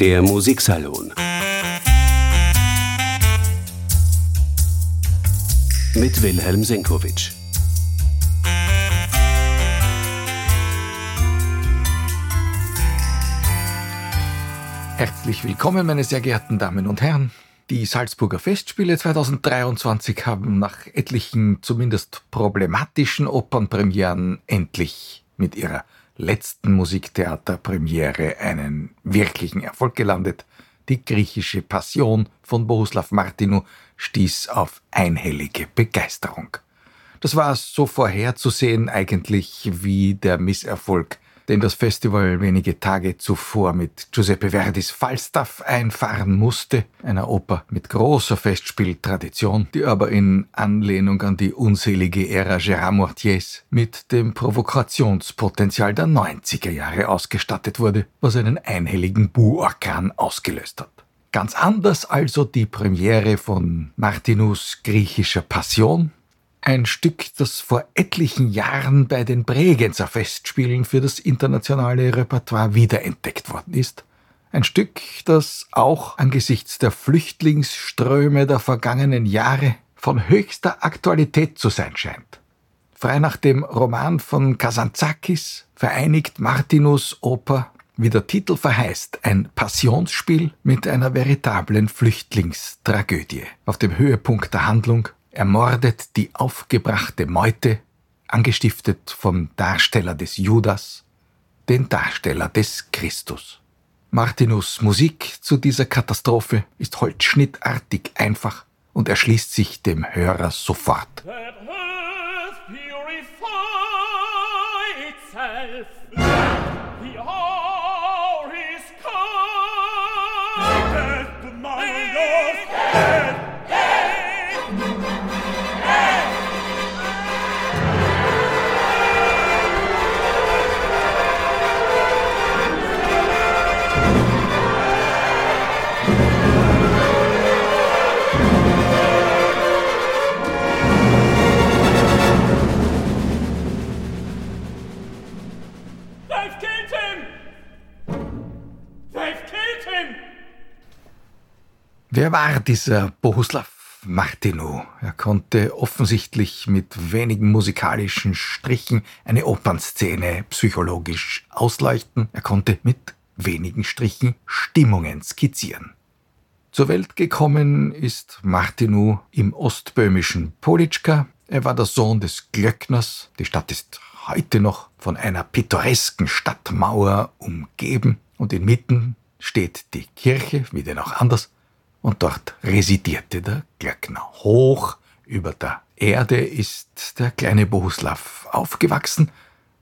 Der Musiksalon mit Wilhelm Senkowitsch. Herzlich willkommen, meine sehr geehrten Damen und Herren. Die Salzburger Festspiele 2023 haben nach etlichen, zumindest problematischen Opernpremieren endlich mit ihrer letzten Musiktheaterpremiere einen wirklichen Erfolg gelandet. Die griechische Passion von Bohuslav Martinu stieß auf einhellige Begeisterung. Das war so vorherzusehen eigentlich wie der Misserfolg den das Festival wenige Tage zuvor mit Giuseppe Verdis Falstaff einfahren musste, einer Oper mit großer Festspieltradition, die aber in Anlehnung an die unselige Ära Gérard Mortiers mit dem Provokationspotenzial der 90er Jahre ausgestattet wurde, was einen einhelligen Bu-Orkan ausgelöst hat. Ganz anders also die Premiere von Martinus griechischer Passion, ein Stück, das vor etlichen Jahren bei den Bregenzer Festspielen für das internationale Repertoire wiederentdeckt worden ist. Ein Stück, das auch angesichts der Flüchtlingsströme der vergangenen Jahre von höchster Aktualität zu sein scheint. Frei nach dem Roman von Kazantzakis vereinigt Martinus Oper, wie der Titel verheißt, ein Passionsspiel mit einer veritablen Flüchtlingstragödie. Auf dem Höhepunkt der Handlung ermordet die aufgebrachte Meute, angestiftet vom Darsteller des Judas, den Darsteller des Christus. Martinus Musik zu dieser Katastrophe ist holzschnittartig einfach und erschließt sich dem Hörer sofort. War dieser Bohuslav Martinu? Er konnte offensichtlich mit wenigen musikalischen Strichen eine Opernszene psychologisch ausleuchten. Er konnte mit wenigen Strichen Stimmungen skizzieren. Zur Welt gekommen ist Martinu im ostböhmischen Politschka. Er war der Sohn des Glöckners. Die Stadt ist heute noch von einer pittoresken Stadtmauer umgeben und inmitten steht die Kirche, wie denn auch anders, und dort residierte der Glöckner. Hoch über der Erde ist der kleine Bohuslav aufgewachsen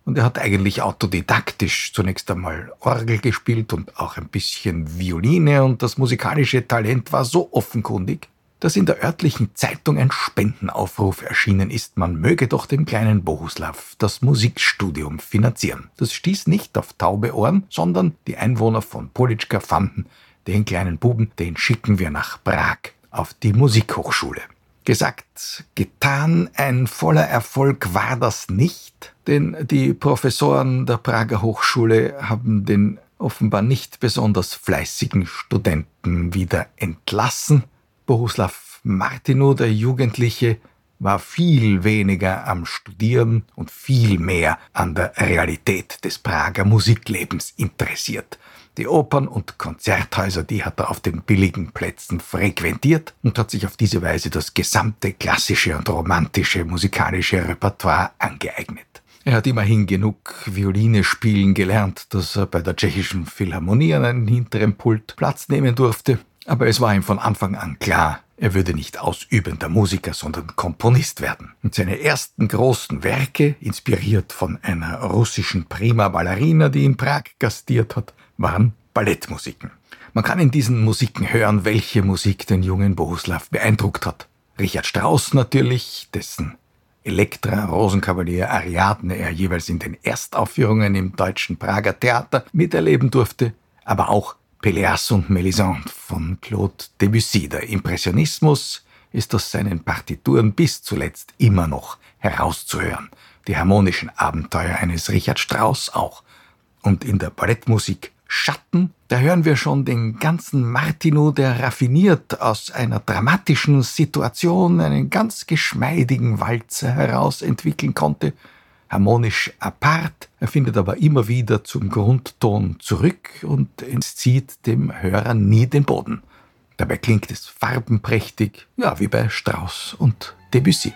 und er hat eigentlich autodidaktisch zunächst einmal Orgel gespielt und auch ein bisschen Violine und das musikalische Talent war so offenkundig, dass in der örtlichen Zeitung ein Spendenaufruf erschienen ist, man möge doch dem kleinen Bohuslav das Musikstudium finanzieren. Das stieß nicht auf taube Ohren, sondern die Einwohner von Politschka fanden, den kleinen Buben, den schicken wir nach Prag auf die Musikhochschule. Gesagt, getan, ein voller Erfolg war das nicht, denn die Professoren der Prager Hochschule haben den offenbar nicht besonders fleißigen Studenten wieder entlassen. Bohuslav Martinow, der Jugendliche, war viel weniger am Studieren und viel mehr an der Realität des Prager Musiklebens interessiert. Die Opern und Konzerthäuser, die hat er auf den billigen Plätzen frequentiert und hat sich auf diese Weise das gesamte klassische und romantische musikalische Repertoire angeeignet. Er hat immerhin genug Violine spielen gelernt, dass er bei der tschechischen Philharmonie an einem hinteren Pult Platz nehmen durfte, aber es war ihm von Anfang an klar, er würde nicht ausübender Musiker, sondern Komponist werden. Und seine ersten großen Werke, inspiriert von einer russischen Prima Ballerina, die in Prag gastiert hat, waren Ballettmusiken. Man kann in diesen Musiken hören, welche Musik den jungen Bohuslav beeindruckt hat. Richard Strauss natürlich, dessen Elektra, Rosenkavalier, Ariadne er jeweils in den Erstaufführungen im deutschen Prager Theater miterleben durfte, aber auch Péléas und Mélisande von Claude Debussy. Der Impressionismus ist aus seinen Partituren bis zuletzt immer noch herauszuhören. Die harmonischen Abenteuer eines Richard Strauss auch. Und in der Ballettmusik Schatten, da hören wir schon den ganzen Martino, der raffiniert aus einer dramatischen Situation einen ganz geschmeidigen Walzer heraus entwickeln konnte, harmonisch apart, er findet aber immer wieder zum Grundton zurück und entzieht dem Hörer nie den Boden. Dabei klingt es farbenprächtig, ja, wie bei Strauss und Debussy.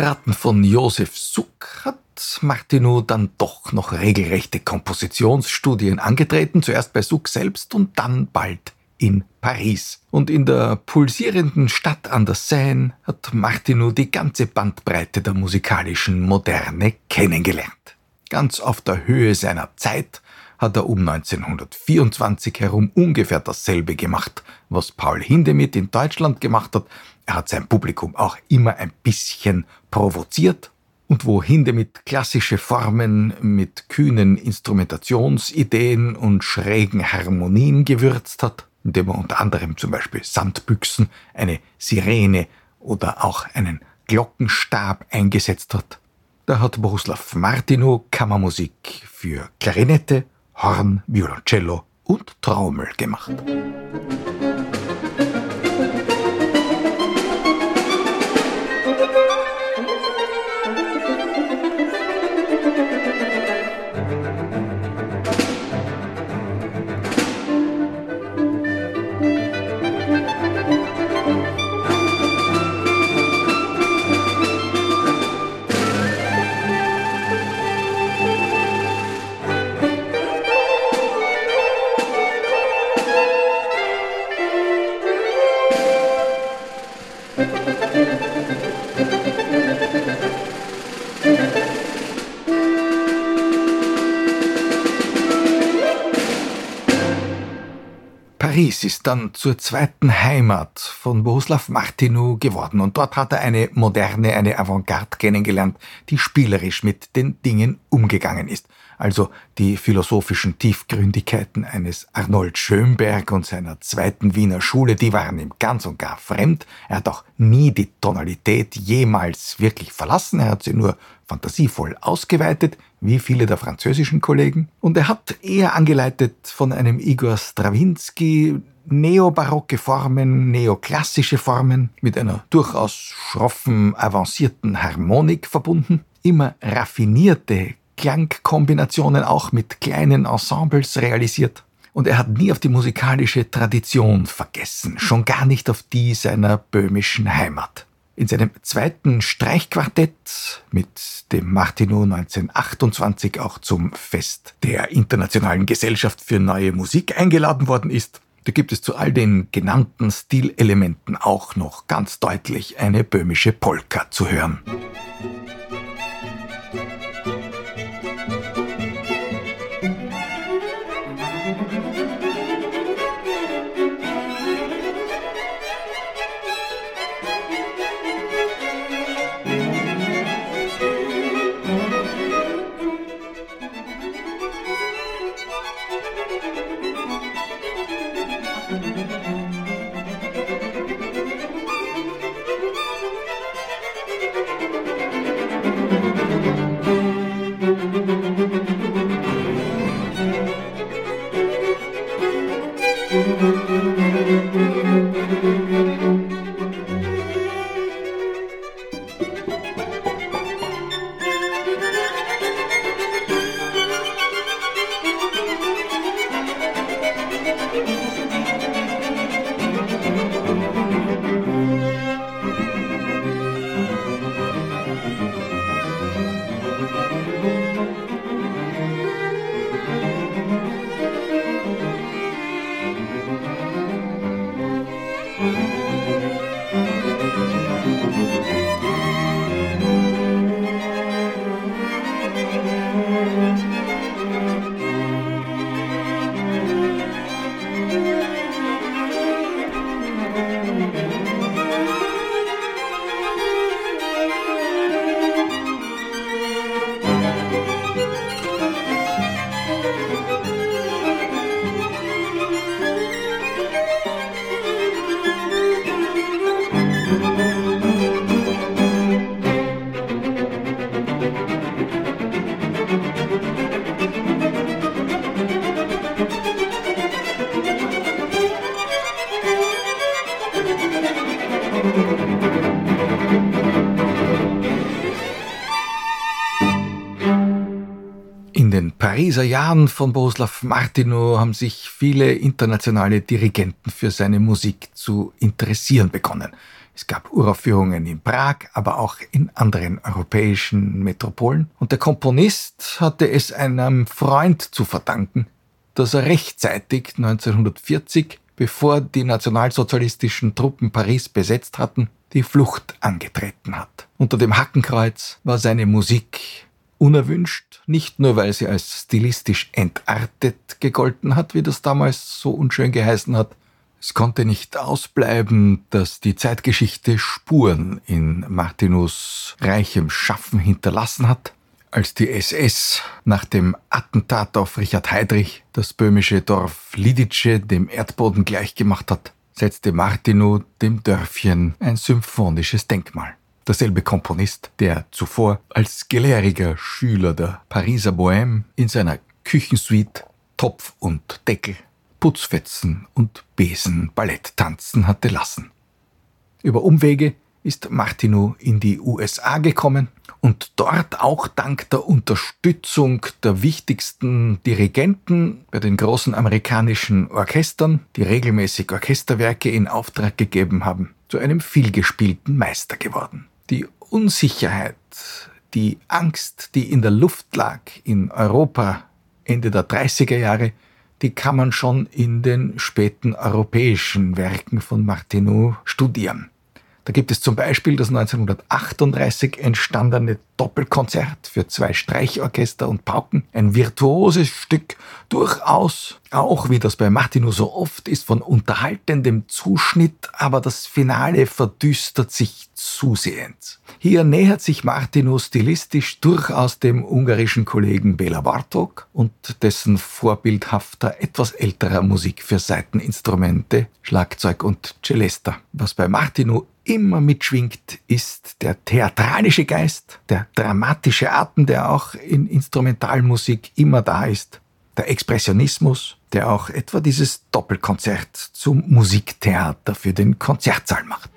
Anraten von Josef Suck hat Martineau dann doch noch regelrechte Kompositionsstudien angetreten, zuerst bei Suck selbst und dann bald in Paris. Und in der pulsierenden Stadt an der Seine hat Martineau die ganze Bandbreite der musikalischen Moderne kennengelernt. Ganz auf der Höhe seiner Zeit hat er um 1924 herum ungefähr dasselbe gemacht, was Paul Hindemith in Deutschland gemacht hat, er hat sein Publikum auch immer ein bisschen provoziert und wo Hindemith klassische Formen mit kühnen Instrumentationsideen und schrägen Harmonien gewürzt hat, indem er unter anderem zum Beispiel Sandbüchsen, eine Sirene oder auch einen Glockenstab eingesetzt hat. Da hat Bohuslav Martinow Kammermusik für Klarinette, Horn, Violoncello und Trommel gemacht. Paris ist dann zur zweiten Heimat von Bohuslav Martinu geworden und dort hat er eine moderne, eine Avantgarde kennengelernt, die spielerisch mit den Dingen umgegangen ist. Also die philosophischen Tiefgründigkeiten eines Arnold Schönberg und seiner zweiten Wiener Schule, die waren ihm ganz und gar fremd. Er hat auch nie die Tonalität jemals wirklich verlassen, er hat sie nur fantasievoll ausgeweitet, wie viele der französischen Kollegen. Und er hat eher angeleitet von einem Igor Strawinski neobarocke Formen, neoklassische Formen mit einer durchaus schroffen, avancierten Harmonik verbunden, immer raffinierte Klangkombinationen auch mit kleinen Ensembles realisiert. Und er hat nie auf die musikalische Tradition vergessen, schon gar nicht auf die seiner böhmischen Heimat. In seinem zweiten Streichquartett, mit dem Martino 1928 auch zum Fest der Internationalen Gesellschaft für neue Musik eingeladen worden ist, da gibt es zu all den genannten Stilelementen auch noch ganz deutlich eine böhmische Polka zu hören. Pariser Jahren von Bohuslav Martinow haben sich viele internationale Dirigenten für seine Musik zu interessieren begonnen. Es gab Uraufführungen in Prag, aber auch in anderen europäischen Metropolen. Und der Komponist hatte es einem Freund zu verdanken, dass er rechtzeitig 1940, bevor die nationalsozialistischen Truppen Paris besetzt hatten, die Flucht angetreten hat. Unter dem Hackenkreuz war seine Musik unerwünscht, nicht nur weil sie als stilistisch entartet gegolten hat, wie das damals so unschön geheißen hat, es konnte nicht ausbleiben, dass die Zeitgeschichte Spuren in Martinus reichem Schaffen hinterlassen hat. Als die SS nach dem Attentat auf Richard Heydrich das böhmische Dorf Lidice dem Erdboden gleichgemacht hat, setzte Martinu dem Dörfchen ein symphonisches Denkmal derselbe Komponist, der zuvor als gelehriger Schüler der Pariser Bohème in seiner Küchensuite Topf und Deckel, Putzfetzen und Besen Ballett tanzen hatte lassen. Über Umwege ist Martineau in die USA gekommen und dort auch dank der Unterstützung der wichtigsten Dirigenten bei den großen amerikanischen Orchestern, die regelmäßig Orchesterwerke in Auftrag gegeben haben, zu einem vielgespielten Meister geworden. Die Unsicherheit, die Angst, die in der Luft lag in Europa Ende der 30er Jahre, die kann man schon in den späten europäischen Werken von Martineau studieren. Da gibt es zum Beispiel das 1938 entstandene Doppelkonzert für zwei Streichorchester und Pauken. Ein virtuoses Stück, durchaus, auch wie das bei Martino so oft ist, von unterhaltendem Zuschnitt, aber das Finale verdüstert sich zusehends. Hier nähert sich Martino stilistisch durchaus dem ungarischen Kollegen Bela Bartok und dessen vorbildhafter, etwas älterer Musik für Saiteninstrumente, Schlagzeug und Celesta. Was bei Martino immer mitschwingt, ist der theatralische Geist, der dramatische Atem, der auch in Instrumentalmusik immer da ist, der Expressionismus, der auch etwa dieses Doppelkonzert zum Musiktheater für den Konzertsaal macht.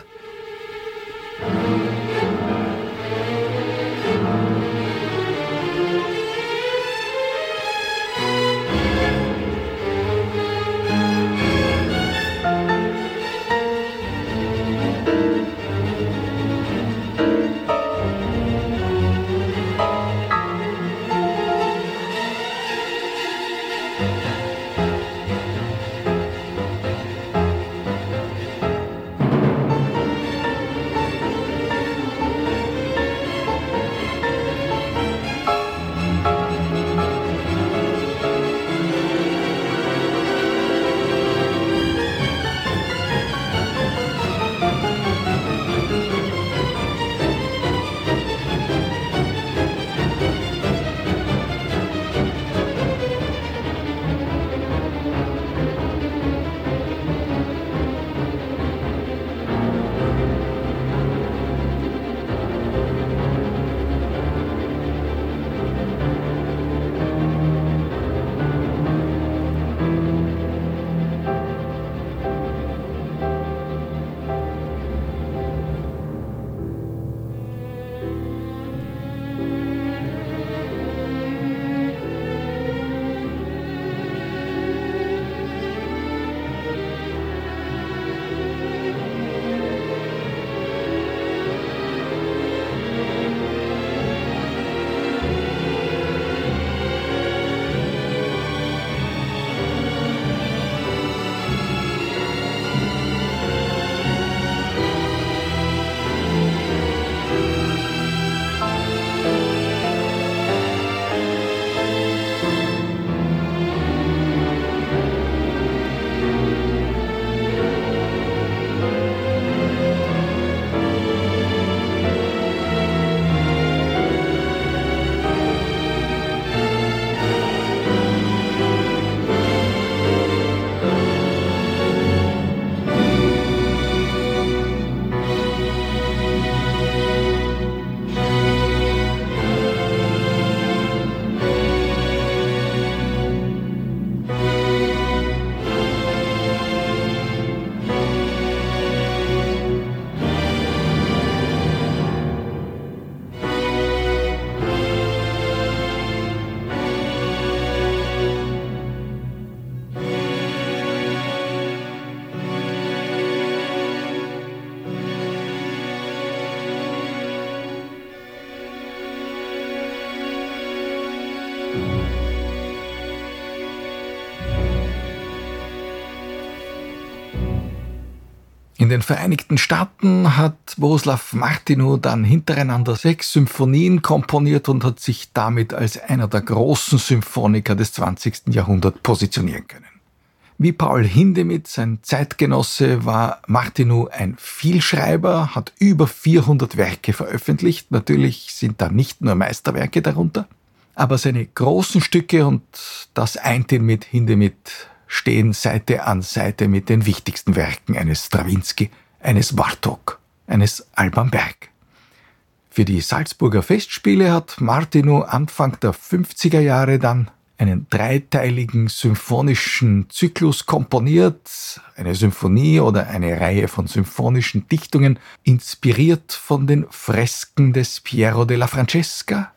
Den Vereinigten Staaten hat Bohuslav Martinu dann hintereinander sechs Symphonien komponiert und hat sich damit als einer der großen Symphoniker des 20. Jahrhunderts positionieren können. Wie Paul Hindemith, sein Zeitgenosse, war Martinu ein Vielschreiber, hat über 400 Werke veröffentlicht. Natürlich sind da nicht nur Meisterwerke darunter, aber seine großen Stücke, und das eint ihn mit Hindemith, stehen Seite an Seite mit den wichtigsten Werken eines Stravinsky, eines Bartok, eines Alban Berg. Für die Salzburger Festspiele hat Martinu Anfang der 50er Jahre dann einen dreiteiligen symphonischen Zyklus komponiert, eine Symphonie oder eine Reihe von symphonischen Dichtungen, inspiriert von den Fresken des Piero della Francesca.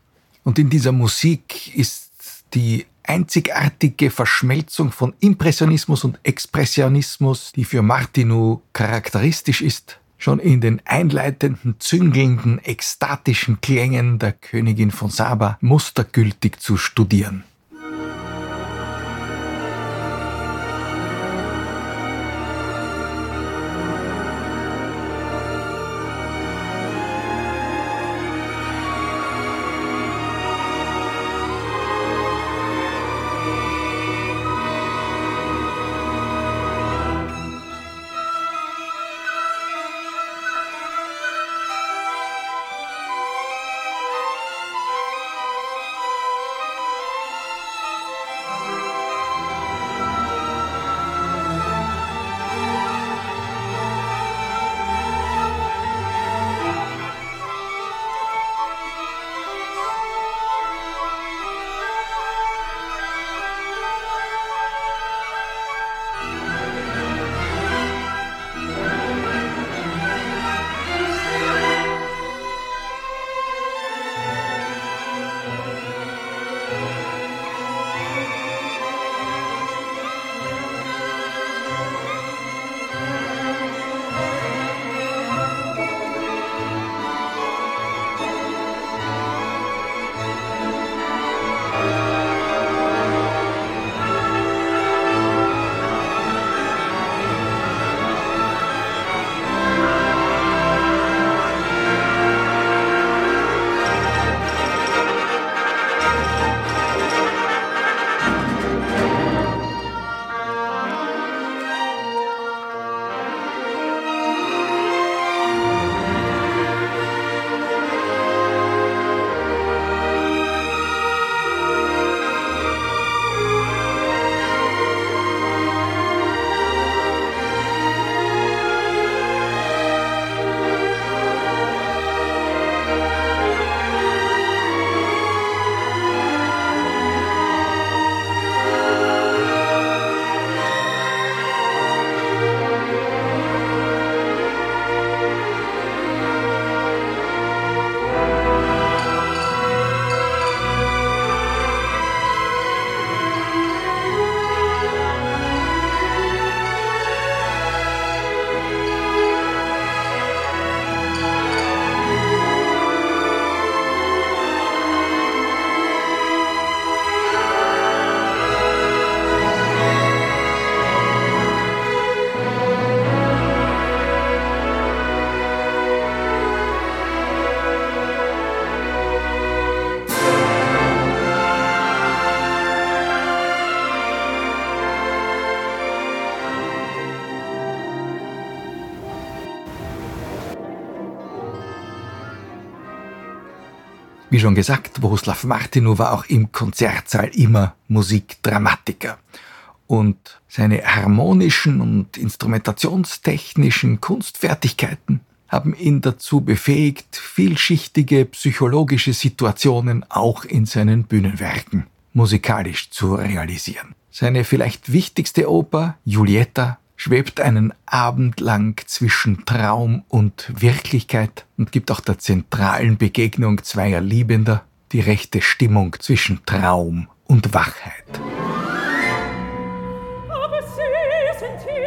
Und in dieser Musik ist die einzigartige Verschmelzung von Impressionismus und Expressionismus, die für Martinu charakteristisch ist, schon in den einleitenden, züngelnden, ekstatischen Klängen der Königin von Saba mustergültig zu studieren. Wie schon gesagt, Bohuslav Martinu war auch im Konzertsaal immer Musikdramatiker. Und seine harmonischen und instrumentationstechnischen Kunstfertigkeiten haben ihn dazu befähigt, vielschichtige psychologische Situationen auch in seinen Bühnenwerken musikalisch zu realisieren. Seine vielleicht wichtigste Oper, Julietta, schwebt einen Abend lang zwischen Traum und Wirklichkeit und gibt auch der zentralen Begegnung zweier Liebender die rechte Stimmung zwischen Traum und Wachheit. Aber Sie sind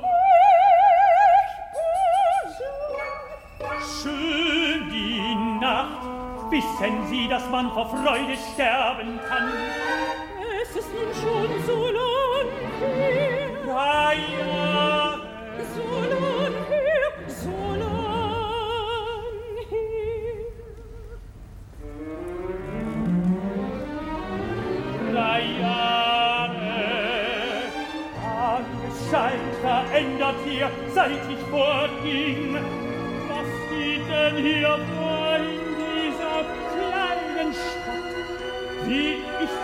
Wissen Sie, dass man vor Freude sterben kann? Es ist nun schon so lang her. Drei Jahre. So lang her, so lang her. Drei Jahre. Alles scheint verändert hier, seit ich vorging. Was geht denn hier vor? He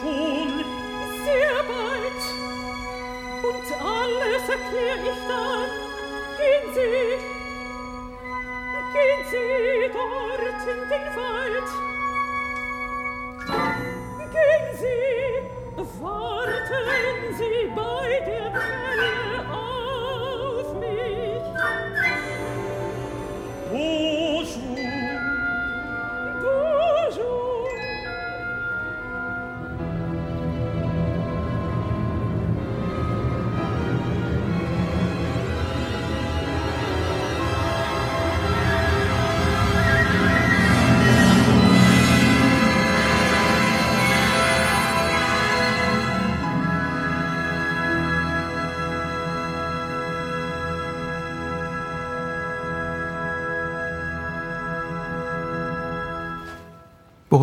schon sehr bald. Und alles erklär ich dann. Gehen Sie, gehen Sie dort in den Wald. Gehen Sie, warten Sie bei der Quelle auf.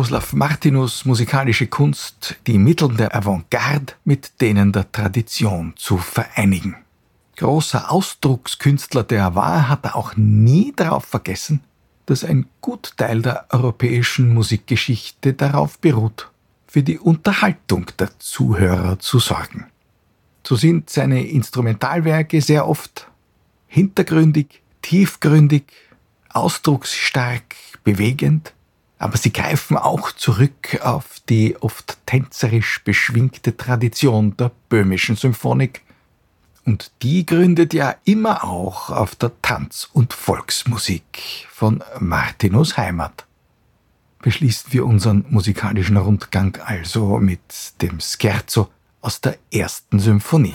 Bohuslav Martinus musikalische Kunst, die Mittel der Avantgarde mit denen der Tradition zu vereinigen. Großer Ausdruckskünstler der er war, hat er auch nie darauf vergessen, dass ein Gutteil der europäischen Musikgeschichte darauf beruht, für die Unterhaltung der Zuhörer zu sorgen. So sind seine Instrumentalwerke sehr oft hintergründig, tiefgründig, ausdrucksstark, bewegend, aber sie greifen auch zurück auf die oft tänzerisch beschwingte Tradition der böhmischen Symphonik. Und die gründet ja immer auch auf der Tanz- und Volksmusik von Martinus Heimat. Beschließen wir unseren musikalischen Rundgang also mit dem Scherzo aus der ersten Symphonie.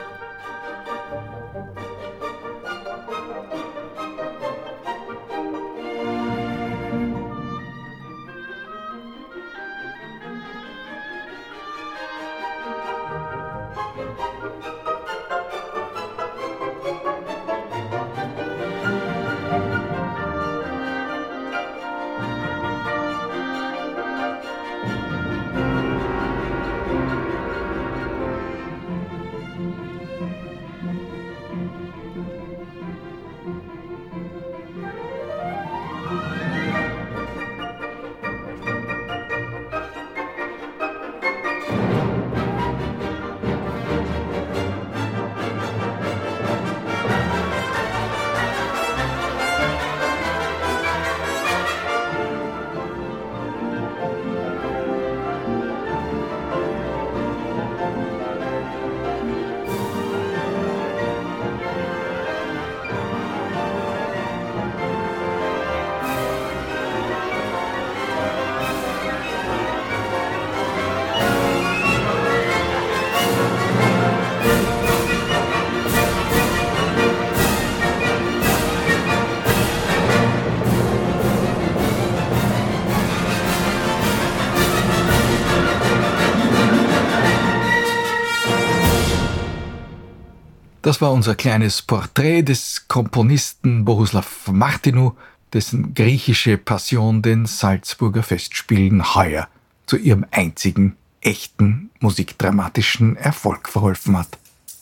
Das war unser kleines Porträt des Komponisten Bohuslav Martinu, dessen griechische Passion den Salzburger Festspielen heuer zu ihrem einzigen echten musikdramatischen Erfolg verholfen hat.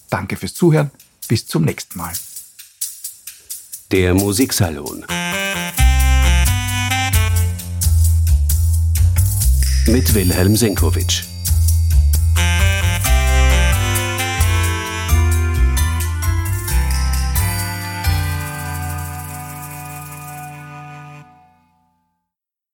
Danke fürs Zuhören, bis zum nächsten Mal. Der Musiksalon mit Wilhelm Senkowitsch.